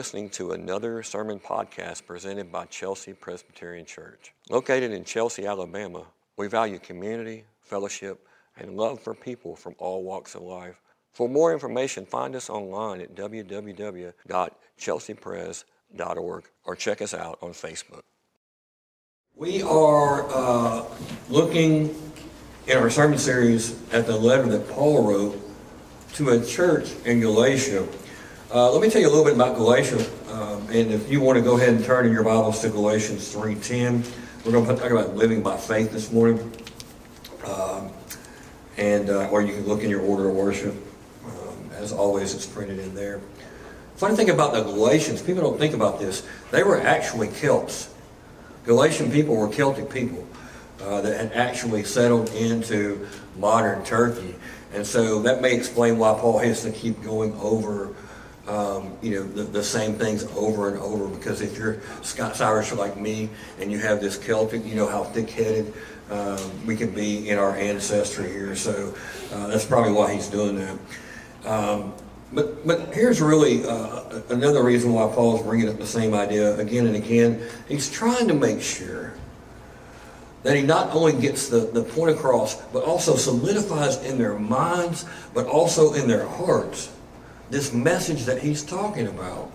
listening to another sermon podcast presented by Chelsea Presbyterian Church. Located in Chelsea, Alabama, we value community, fellowship, and love for people from all walks of life. For more information, find us online at www.chelseapres.org or check us out on Facebook. We are uh, looking in our sermon series at the letter that Paul wrote to a church in Galatia. Uh, let me tell you a little bit about Galatia, um, and if you want to go ahead and turn in your Bibles to Galatians 3.10, we're going to talk about living by faith this morning, um, and uh, or you can look in your order of worship. Um, as always, it's printed in there. Funny thing about the Galatians, people don't think about this. They were actually Celts. Galatian people were Celtic people uh, that had actually settled into modern Turkey. And so that may explain why Paul has to keep going over, um, you know, the, the, same things over and over. Because if you're Scots Irish like me and you have this Celtic, you know how thick-headed um, we can be in our ancestry here. So uh, that's probably why he's doing that. Um, but but here's really uh, another reason why Paul's bringing up the same idea again and again. He's trying to make sure that he not only gets the, the point across, but also solidifies in their minds, but also in their hearts, this message that he's talking about.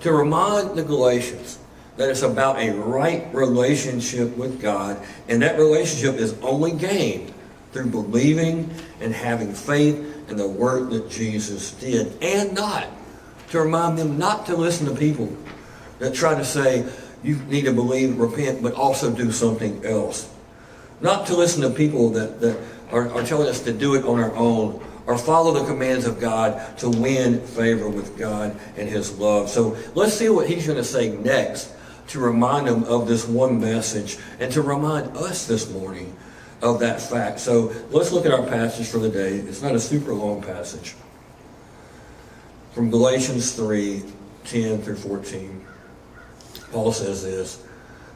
To remind the Galatians that it's about a right relationship with God, and that relationship is only gained through believing and having faith in the work that Jesus did, and not to remind them not to listen to people that try to say, you need to believe, repent, but also do something else. Not to listen to people that, that are, are telling us to do it on our own or follow the commands of God to win favor with God and His love. So let's see what He's going to say next to remind them of this one message and to remind us this morning of that fact. So let's look at our passage for the day. It's not a super long passage. From Galatians 3 10 through 14. Paul says this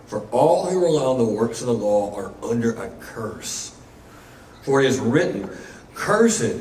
For all who rely on the works of the law are under a curse. For it is written, Cursed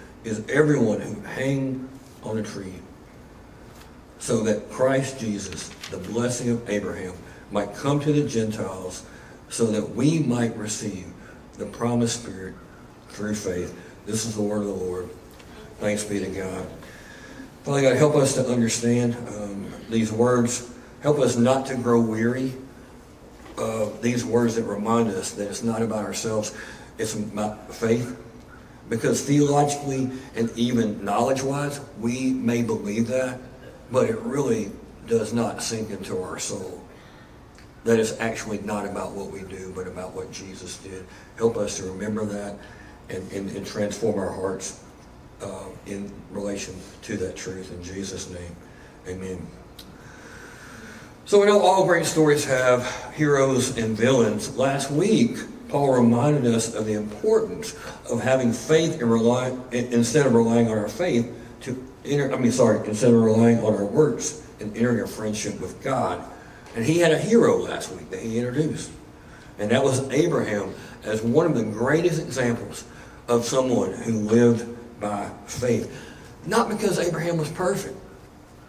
is everyone who hangs on a tree, so that Christ Jesus, the blessing of Abraham, might come to the Gentiles, so that we might receive the promised Spirit through faith. This is the word of the Lord. Thanks be to God. Father God, help us to understand um, these words. Help us not to grow weary of these words that remind us that it's not about ourselves, it's about faith. Because theologically and even knowledge wise, we may believe that, but it really does not sink into our soul. That it's actually not about what we do, but about what Jesus did. Help us to remember that and, and, and transform our hearts uh, in relation to that truth. In Jesus' name, amen. So we know all great stories have heroes and villains. Last week, Paul reminded us of the importance of having faith and rely instead of relying on our faith to enter. I mean, sorry, instead of relying on our works and entering a friendship with God. And he had a hero last week that he introduced, and that was Abraham as one of the greatest examples of someone who lived by faith. Not because Abraham was perfect.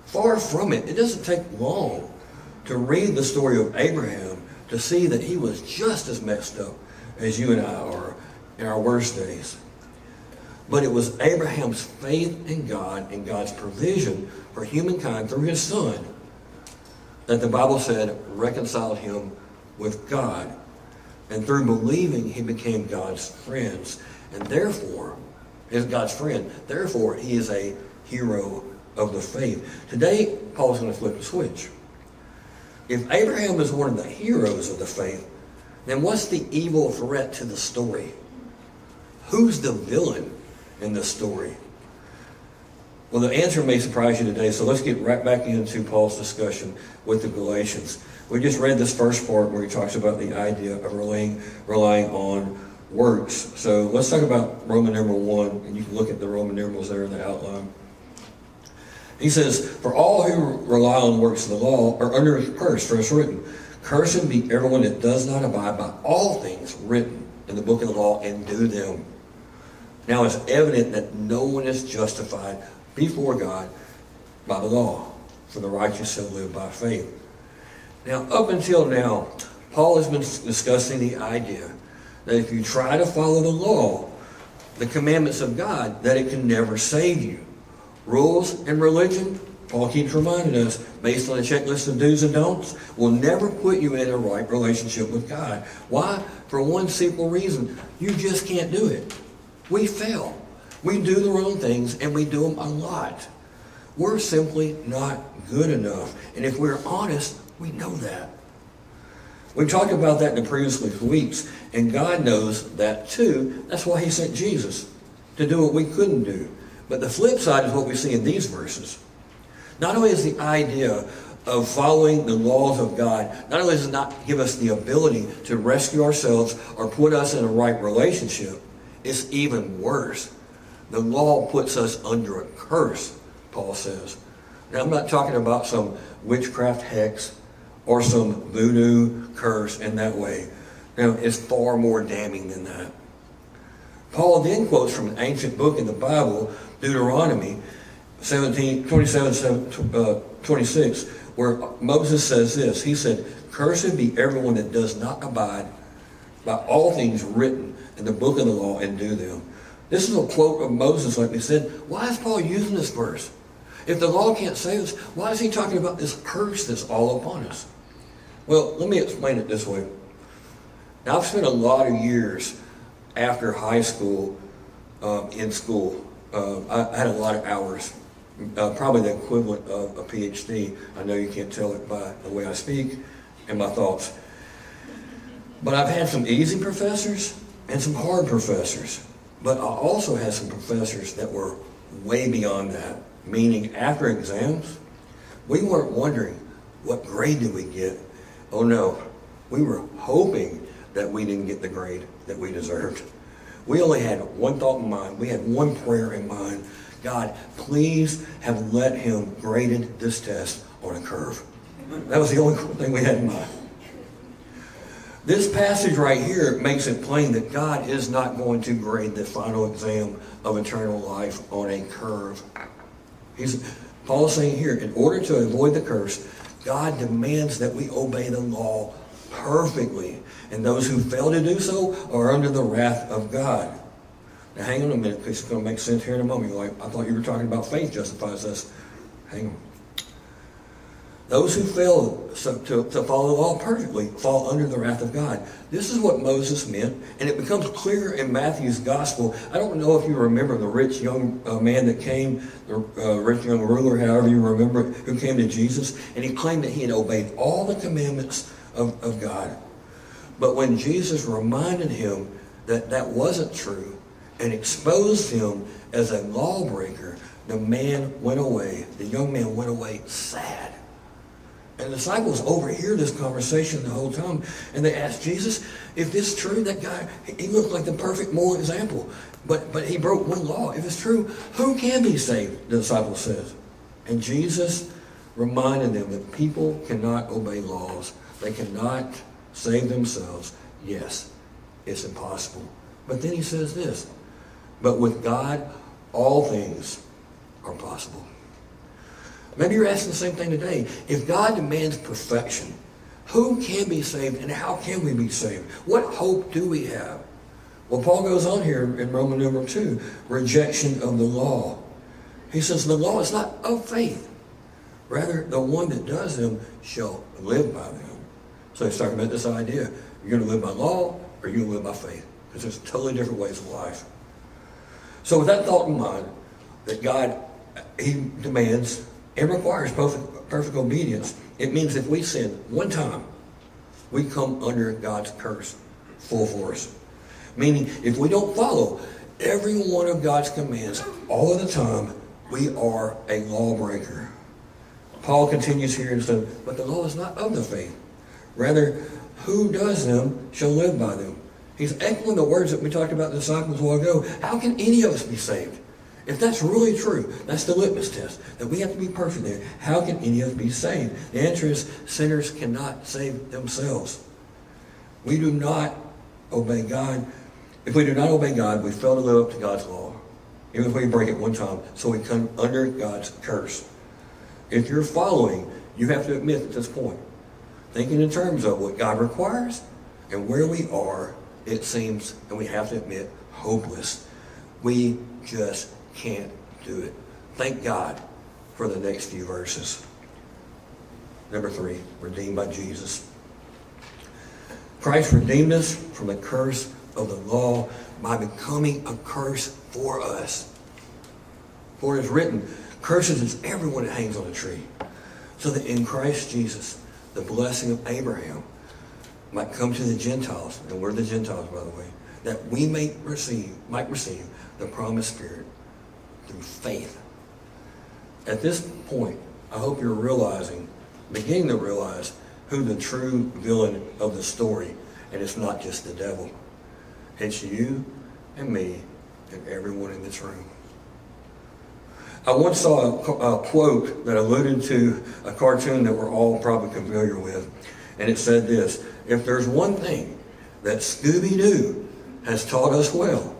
Far from it. It doesn't take long to read the story of Abraham to see that he was just as messed up as you and I are in our worst days. But it was Abraham's faith in God and God's provision for humankind through his son that the Bible said reconciled him with God. And through believing, he became God's friends. And therefore, is God's friend. Therefore, he is a hero of the faith. Today, Paul's going to flip the switch. If Abraham is one of the heroes of the faith, then what's the evil threat to the story? Who's the villain in the story? Well, the answer may surprise you today, so let's get right back into Paul's discussion with the Galatians. We just read this first part where he talks about the idea of relying, relying on works. So let's talk about Roman numeral one, and you can look at the Roman numerals there in the outline. He says, For all who rely on works of the law are under a curse, for it's written, Cursed be everyone that does not abide by all things written in the book of the law and do them. Now it's evident that no one is justified before God by the law, for the righteous shall live by faith. Now, up until now, Paul has been discussing the idea that if you try to follow the law, the commandments of God, that it can never save you. Rules and religion, Paul keeps reminding us, based on a checklist of do's and don'ts, will never put you in a right relationship with God. Why? For one simple reason. You just can't do it. We fail. We do the wrong things and we do them a lot. We're simply not good enough. And if we're honest, we know that. We talked about that in the previous weeks, and God knows that too. That's why He sent Jesus to do what we couldn't do. But the flip side is what we see in these verses. Not only is the idea of following the laws of God, not only does it not give us the ability to rescue ourselves or put us in a right relationship, it's even worse. The law puts us under a curse, Paul says. Now, I'm not talking about some witchcraft hex or some voodoo curse in that way. Now, it's far more damning than that. Paul then quotes from an ancient book in the Bible, Deuteronomy 17, 27, uh, 26, where Moses says this. He said, Cursed be everyone that does not abide by all things written in the book of the law and do them. This is a quote of Moses, like we said. Why is Paul using this verse? If the law can't save us, why is he talking about this curse that's all upon us? Well, let me explain it this way. Now, I've spent a lot of years after high school um, in school. Uh, I, I, had a lot of hours, uh, probably the equivalent of a PhD. I know you can't tell it by the way I speak and my thoughts. But I've had some easy professors and some hard professors. But I also had some professors that were way beyond that, meaning after exams, we weren't wondering what grade did we get Oh no, we were hoping that we didn't get the grade that we deserved. We only had one thought in mind. We had one prayer in mind. God, please have let him graded this test on a curve. That was the only thing we had in mind. This passage right here makes it plain that God is not going to grade the final exam of eternal life on a curve. He's, Paul is saying here, in order to avoid the curse, God demands that we obey the law perfectly. And those who fail to do so are under the wrath of God. Now, hang on a minute, it's going to make sense here in a moment. You're like, I thought you were talking about faith justifies us. Hang on. Those who fail to, to follow the law perfectly fall under the wrath of God. This is what Moses meant, and it becomes clear in Matthew's gospel. I don't know if you remember the rich young uh, man that came, the uh, rich young ruler, however you remember it, who came to Jesus, and he claimed that he had obeyed all the commandments of, of God. But when Jesus reminded him that that wasn't true and exposed him as a lawbreaker, the man went away, the young man went away sad and the disciples overhear this conversation the whole time. And they ask Jesus, if this is true, that guy, he looked like the perfect moral example. But, but he broke one law. If it's true, who can be saved? The disciple says. And Jesus reminded them that people cannot obey laws. They cannot save themselves. Yes, it's impossible. But then he says this, but with God, all things are possible. Maybe you're asking the same thing today. If God demands perfection, who can be saved and how can we be saved? What hope do we have? Well, Paul goes on here in Roman number 2, rejection of the law. He says the law is not of faith. Rather, the one that does them shall live by them. So he's talking about this idea. You're going to live by law or you're going to live by faith. Because there's totally different ways of life. So with that thought in mind, that God, he demands it requires perfect, perfect obedience. It means if we sin one time, we come under God's curse full force. Meaning, if we don't follow every one of God's commands all of the time, We are a lawbreaker. Paul continues here and says, But the law is not of the faith. Rather, who does them shall live by them. He's echoing the words that we talked about the disciples a while ago. How can any of us be saved? If that's really true, that's the litmus test, that we have to be perfect there. How can any of us be saved? The answer is sinners cannot save themselves. We do not obey God. If we do not obey God, we fail to live up to God's law. Even if we break it one time, so we come under God's curse. If you're following, you have to admit at this point, thinking in terms of what God requires and where we are, it seems, and we have to admit, hopeless. We just can't do it. Thank God for the next few verses. Number three, redeemed by Jesus. Christ redeemed us from the curse of the law by becoming a curse for us. For it is written, curses is everyone that hangs on a tree. So that in Christ Jesus, the blessing of Abraham might come to the Gentiles, and we're the Gentiles, by the way, that we may receive, might receive the promised Spirit through faith. At this point, I hope you're realizing, beginning to realize, who the true villain of the story, and it's not just the devil. It's you and me and everyone in this room. I once saw a, a, quote that alluded to a cartoon that we're all probably familiar with, and it said this If there's one thing that Scooby Doo has taught us well,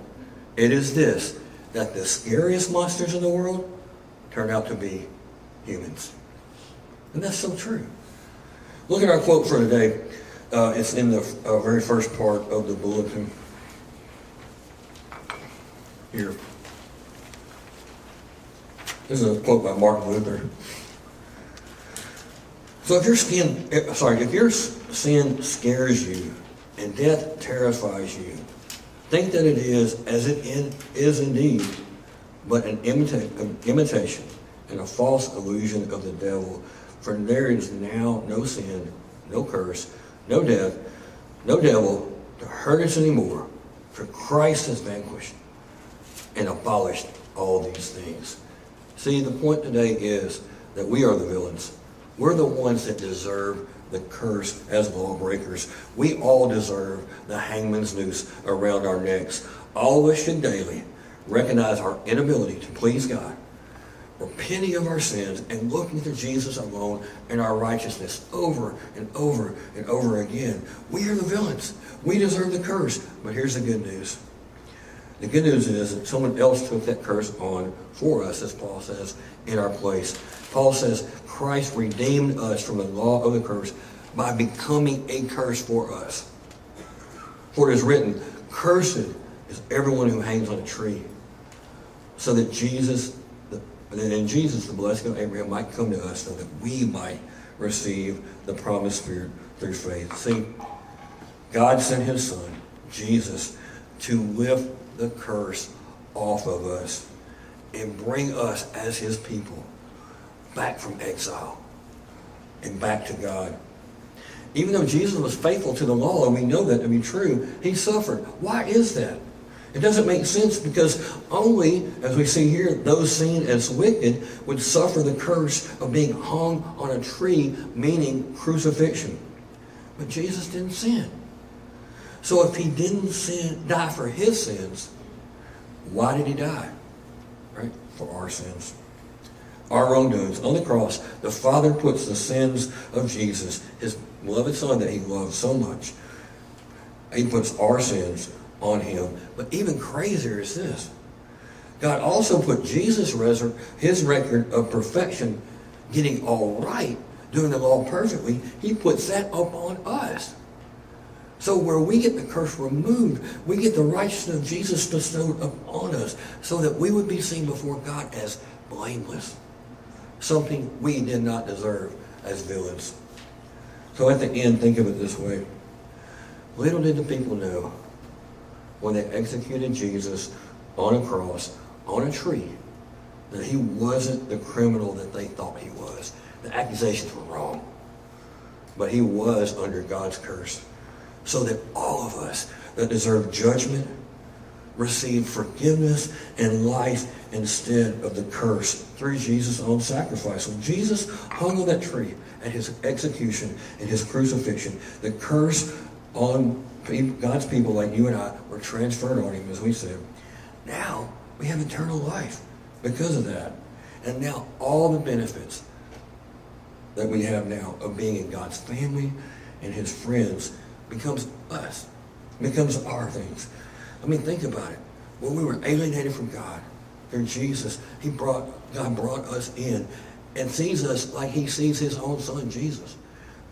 it is this that the scariest monsters in the world turn out to be humans. And that's so true. Look at our quote for today. Uh, it's in the uh, very first part of the bulletin. Here. This is a quote by Martin Luther. So if your skin, sorry, if your sin scares you and death terrifies you, think that it is as it in, is indeed, but an, imita- imitation and a false illusion of the devil. For there is now no sin, no curse, no death, no devil to hurt us anymore. For Christ has vanquished and abolished all these things. See, the point today is that we are the villains. We're the ones that deserve the curse as lawbreakers. We all deserve the hangman's noose around our necks. All of us should daily recognize our inability to please God, repenting of our sins, and looking to Jesus alone and our righteousness over and over and over again. We are the villains. We deserve the curse. But here's the good news. The good news is that someone else took that curse on for us, as Paul says, in our place. Paul says Christ redeemed us from the law of the curse by becoming a curse for us. For it is written, Cursed is everyone who hangs on a tree, so that Jesus, that in Jesus the blessing of Abraham might come to us, so that we might receive the promised Spirit through faith. See, God sent His Son, Jesus, to lift the curse off of us and bring us as His people back from exile and back to God. Even though Jesus was faithful to the law, and we know that to be true, he suffered. Why is that? It doesn't make sense because only, as we see here, those seen as wicked would suffer the curse of being hung on a tree, meaning crucifixion. But Jesus didn't sin. So if he didn't sin, die for his sins, why did he die? Right? For our sins our wrongdoings. On the cross, the Father puts the sins of Jesus, his beloved Son that he loved so much, he puts our sins on him. But even crazier is this. God also put Jesus' his record of perfection, getting all right, doing the law perfectly, he puts that up on us. So where we get the curse removed, we get the righteousness of Jesus bestowed upon us so that we would be seen before God as blameless something we did not deserve as villains. So at the end, think of it this way. Little did the people know when they executed Jesus on a cross, on a tree, that he wasn't the criminal that they thought he was. The accusations were wrong. But he was under God's curse. So that all of us that deserve judgment, receive forgiveness and life instead of the curse through Jesus' own sacrifice. When Jesus hung on that tree at his execution and his crucifixion, the curse on God's people like you and I were transferred on him, as we said. Now we have eternal life because of that. And now all the benefits that we have now of being in God's family and his friends becomes us, becomes our things. I mean, think about it. When we were alienated from God, through Jesus, he brought, God brought us in and sees us like he sees his own son, Jesus.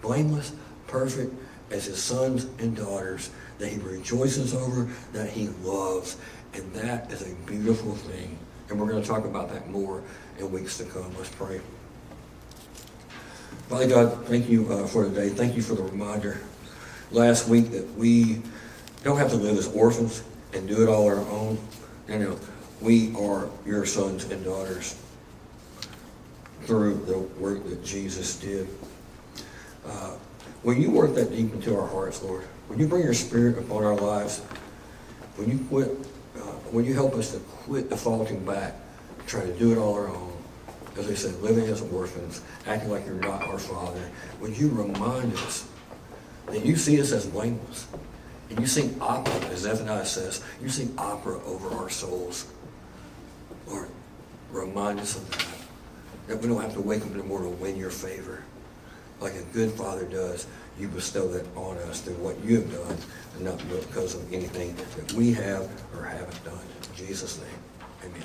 Blameless, perfect, as his sons and daughters that he rejoices over, that he loves. And that is a beautiful thing. And we're going to talk about that more in weeks to come. Let's pray. Father God, thank you uh, for today. Thank you for the reminder last week that we don't have to live as orphans and do it all our own. You know, we are your sons and daughters through the work that Jesus did. Uh, will you work that deep into our hearts, Lord? Will you bring your spirit upon our lives? Will you quit? Uh, will you help us to quit defaulting back, trying to do it all our own? As I said, living as orphans, acting like you're not our father. Would you remind us that you see us as blameless? And you sing opera, as Zephaniah says, you sing opera over our souls. Lord, remind us of that. That we don't have to wake up morning to win your favor. Like a good father does, you bestow that on us through what you have done, and not because of anything that we have or haven't done. In Jesus' name, amen.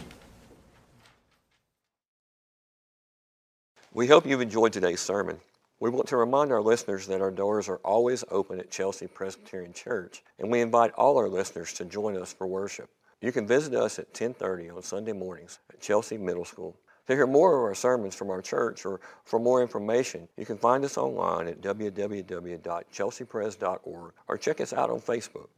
We hope you've enjoyed today's sermon. We want to remind our listeners that our doors are always open at Chelsea Presbyterian Church, and we invite all our listeners to join us for worship. You can visit us at 10:30 on Sunday mornings at Chelsea Middle School. To hear more of our sermons from our church or for more information, you can find us online at www.chelseapres.org or check us out on Facebook.